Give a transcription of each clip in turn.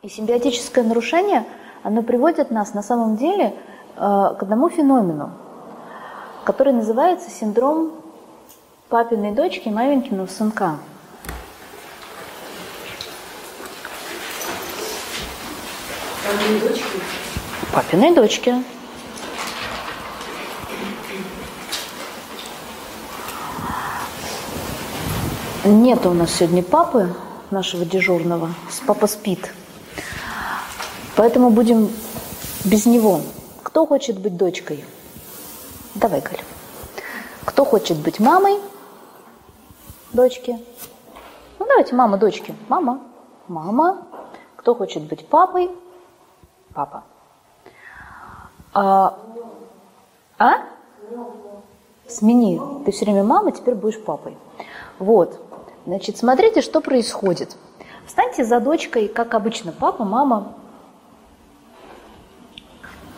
И симбиотическое нарушение, оно приводит нас на самом деле э, к одному феномену, который называется синдром папиной дочки маменькиного сынка. Папиной дочки? Папиной дочки. Нет у нас сегодня папы нашего дежурного. Папа спит. Поэтому будем без него. Кто хочет быть дочкой? Давай, Галь. Кто хочет быть мамой дочки? Ну, давайте мама дочки. Мама. Мама. Кто хочет быть папой? Папа. А? а? Смени. Ты все время мама, теперь будешь папой. Вот. Значит, смотрите, что происходит. Встаньте за дочкой, как обычно, папа, мама.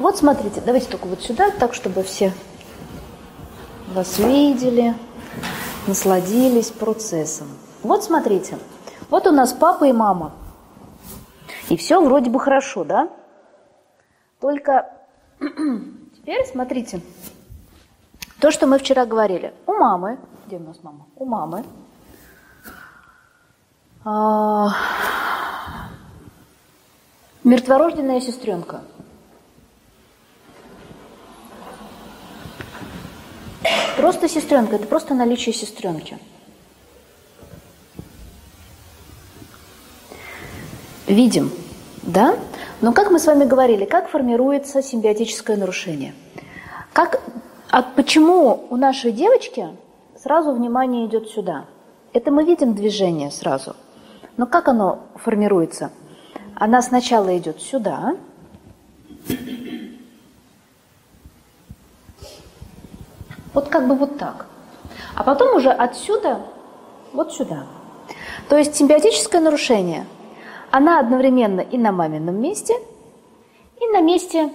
Вот смотрите, давайте только вот сюда, так, чтобы все вас видели, насладились процессом. Вот смотрите, вот у нас папа и мама. И все вроде бы хорошо, да? Только теперь смотрите, то, что мы вчера говорили. У мамы, где у нас мама? У мамы а, мертворожденная сестренка. Просто сестренка, это просто наличие сестренки. Видим, да? Но как мы с вами говорили, как формируется симбиотическое нарушение? Как, а почему у нашей девочки сразу внимание идет сюда? Это мы видим движение сразу – но как оно формируется? Она сначала идет сюда, вот как бы вот так, а потом уже отсюда вот сюда. То есть симбиотическое нарушение, она одновременно и на мамином месте, и на месте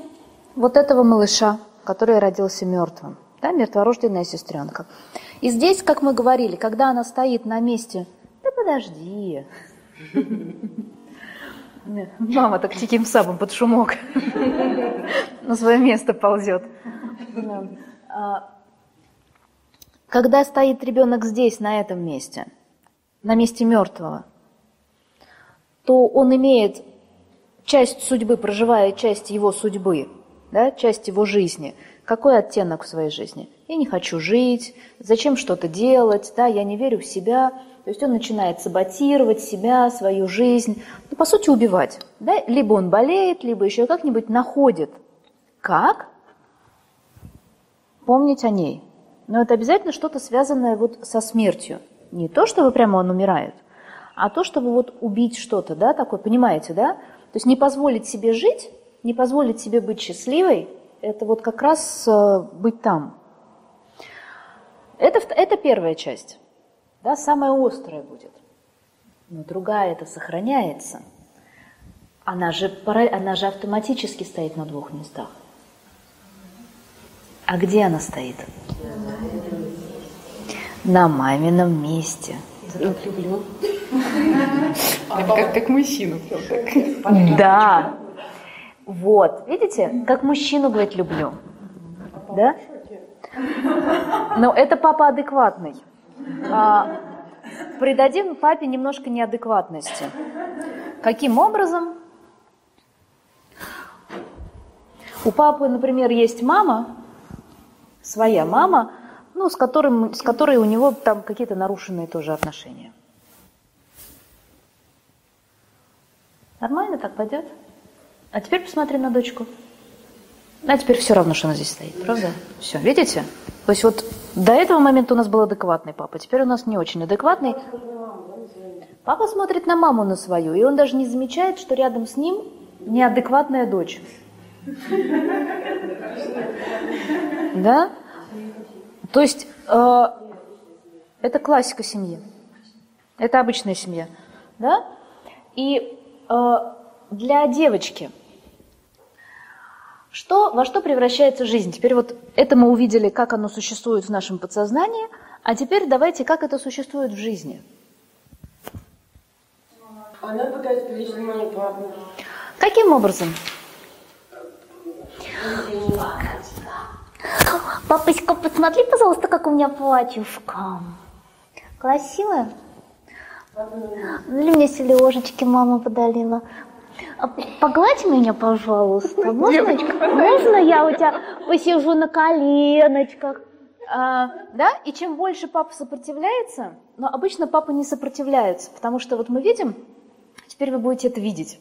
вот этого малыша, который родился мертвым, да, мертворожденная сестренка. И здесь, как мы говорили, когда она стоит на месте, да подожди, Мама так тихим сабом под шумок на свое место ползет. Когда стоит ребенок здесь, на этом месте, на месте мертвого, то он имеет часть судьбы, проживая часть его судьбы, да, часть его жизни. Какой оттенок в своей жизни? Я не хочу жить, зачем что-то делать, да, я не верю в себя – то есть он начинает саботировать себя, свою жизнь, ну, по сути, убивать. Да? Либо он болеет, либо еще как-нибудь находит. Как? Помнить о ней. Но это обязательно что-то связанное вот со смертью. Не то, чтобы прямо он умирает, а то, чтобы вот убить что-то, да, такое, понимаете, да? То есть не позволить себе жить, не позволить себе быть счастливой, это вот как раз э, быть там. Это, это первая часть да, самая острая будет. Но другая это сохраняется. Она же, она же автоматически стоит на двух местах. А где она стоит? На мамином месте. люблю. Как, как мужчину. Да. Вот, видите, как мужчину говорить люблю. Да? Но это папа адекватный а, придадим папе немножко неадекватности. Каким образом? У папы, например, есть мама, своя мама, ну, с, которым, с которой у него там какие-то нарушенные тоже отношения. Нормально так пойдет? А теперь посмотри на дочку. А теперь все равно, что она здесь стоит, правда? Все, видите? То есть вот до этого момента у нас был адекватный папа, теперь у нас не очень адекватный. Папа смотрит на маму на свою, и он даже не замечает, что рядом с ним неадекватная дочь. Да? То есть э, это классика семьи. Это обычная семья. Да? И э, для девочки – что, во что превращается жизнь? Теперь вот это мы увидели, как оно существует в нашем подсознании, а теперь давайте, как это существует в жизни. Она пытается привлечь внимание папы. Каким образом? Папочка, посмотри, пожалуйста, как у меня платьюшко. Красивое? Или мне сележечки мама подарила. А Погладь меня, пожалуйста. Можно, можно я у тебя посижу на коленочках? А, да, и чем больше папа сопротивляется, но обычно папа не сопротивляется, потому что вот мы видим, теперь вы будете это видеть.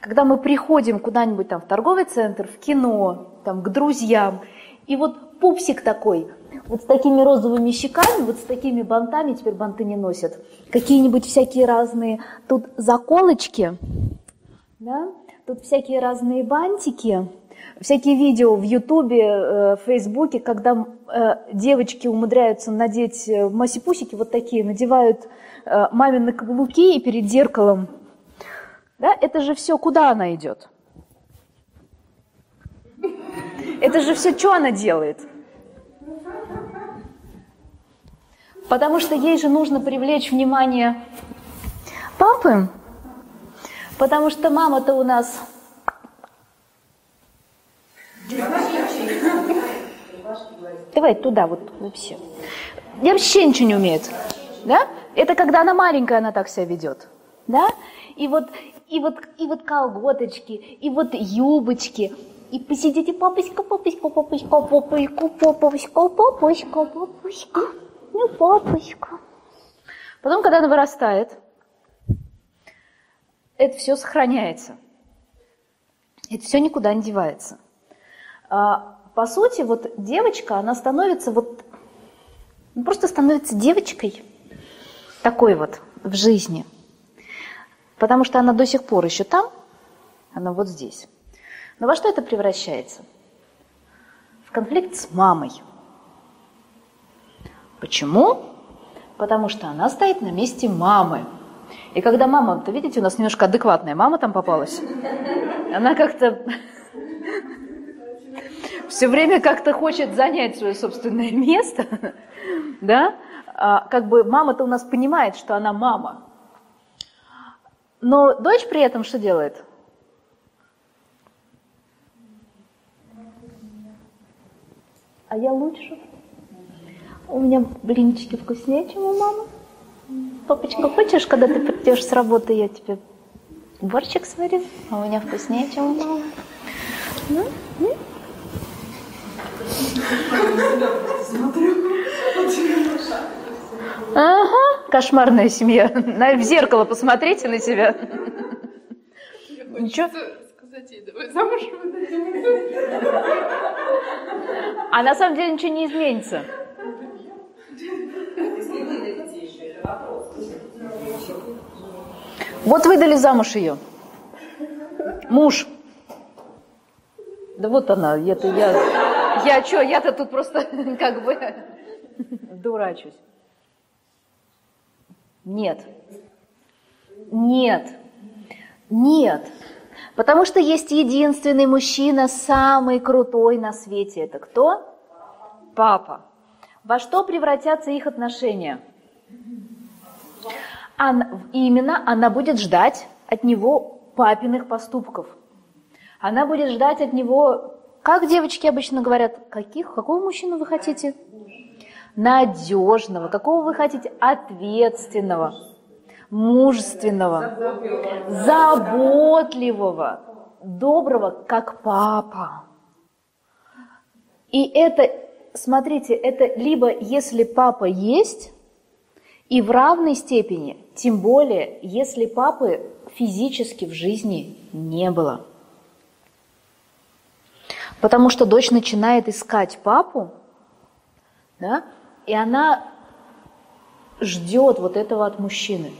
Когда мы приходим куда-нибудь там в торговый центр, в кино, там к друзьям, и вот пупсик такой, вот с такими розовыми щеками, вот с такими бантами, теперь банты не носят, какие-нибудь всякие разные тут заколочки, да, тут всякие разные бантики, всякие видео в Ютубе, э, в Фейсбуке, когда э, девочки умудряются надеть э, масипусики вот такие, надевают мамины каблуки и перед зеркалом. Да, это же все, куда она идет? Это же все, что она делает? Потому что ей же нужно привлечь внимание папы, потому что мама-то у нас Давай туда, вот вообще. Я вообще ничего не умеет. Да? Это когда она маленькая, она так себя ведет. Да? И вот, и вот, и вот колготочки, и вот юбочки. И посидите, папочка, папочка, папочка, папочка, папочка, папочка, папочка. Ну, папочка. Потом, когда она вырастает, это все сохраняется. Это все никуда не девается. А, по сути, вот девочка, она становится вот, ну, просто становится девочкой такой вот в жизни. Потому что она до сих пор еще там, она вот здесь. Но во что это превращается? В конфликт с мамой. Почему? Потому что она стоит на месте мамы. И когда мама, вот видите, у нас немножко адекватная мама там попалась, она как-то все время как-то хочет занять свое собственное место, да, а, как бы мама-то у нас понимает, что она мама. Но дочь при этом что делает? А я лучше. У меня блинчики вкуснее, чем у мамы. Папочка, хочешь, когда ты придешь с работы, я тебе борщик сварю, а у меня вкуснее, чем у мамы. Ну, ну. Ага, кошмарная семья. На, в зеркало посмотрите на себя. Ничего. сказать ей, давай замуж А на самом деле ничего не изменится. Вот выдали замуж ее. Муж. Да вот она, это я. Я что, я-то тут просто как бы дурачусь. Нет. Нет. Нет. Потому что есть единственный мужчина, самый крутой на свете. Это кто? Папа. Во что превратятся их отношения? Она, именно она будет ждать от него папиных поступков. Она будет ждать от него, как девочки обычно говорят, каких, какого мужчину вы хотите? Надежного. Какого вы хотите? Ответственного, мужественного, заботливого, доброго, как папа. И это, смотрите, это либо если папа есть, и в равной степени, тем более, если папы физически в жизни не было. Потому что дочь начинает искать папу, да, и она ждет вот этого от мужчины.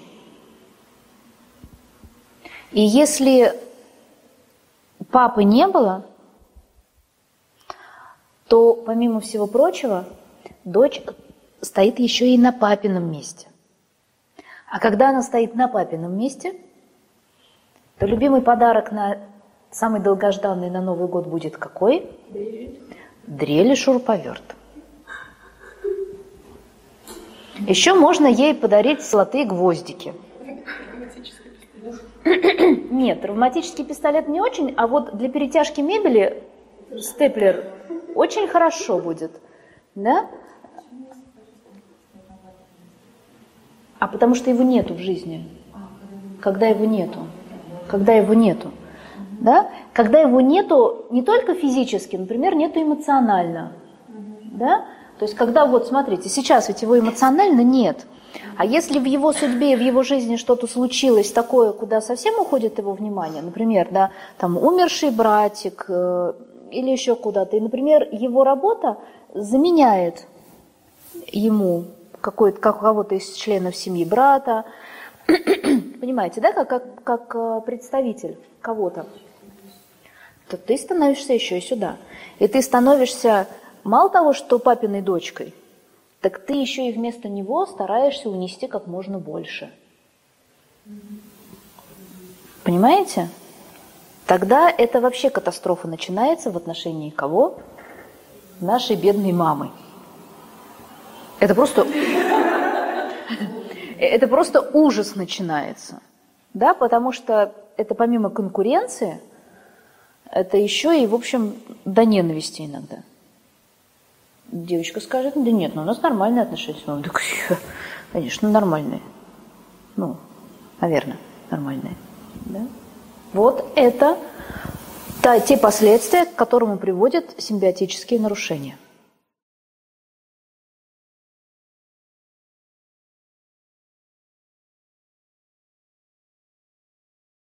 И если папы не было, то, помимо всего прочего, дочь стоит еще и на папином месте. А когда она стоит на папином месте, то любимый подарок на самый долгожданный на Новый год будет какой? Дрель. Дрель и шуруповерт. Еще можно ей подарить золотые гвоздики. Нет, травматический пистолет не очень, а вот для перетяжки мебели степлер очень хорошо будет. Да? А потому что его нету в жизни. Когда его нету. Когда его нету. Да? Когда его нету не только физически, например, нету эмоционально. Да? То есть когда вот, смотрите, сейчас ведь его эмоционально нет. А если в его судьбе, в его жизни что-то случилось такое, куда совсем уходит его внимание, например, да, там умерший братик э, или еще куда-то, и, например, его работа заменяет ему какой-то, кого-то из членов семьи брата, понимаете, да, как, как, как э, представитель кого-то, то ты становишься еще и сюда. И ты становишься мало того, что папиной дочкой, так ты еще и вместо него стараешься унести как можно больше. Понимаете? Тогда это вообще катастрофа начинается в отношении кого? Нашей бедной мамы. Это просто... Это просто ужас начинается. Да, потому что это помимо конкуренции, это еще и, в общем, до ненависти иногда. Девочка скажет, да нет, ну у нас нормальные отношения. Он такой, конечно, нормальные. Ну, наверное, нормальные. Да? Вот это та, те последствия, к которым приводят симбиотические нарушения.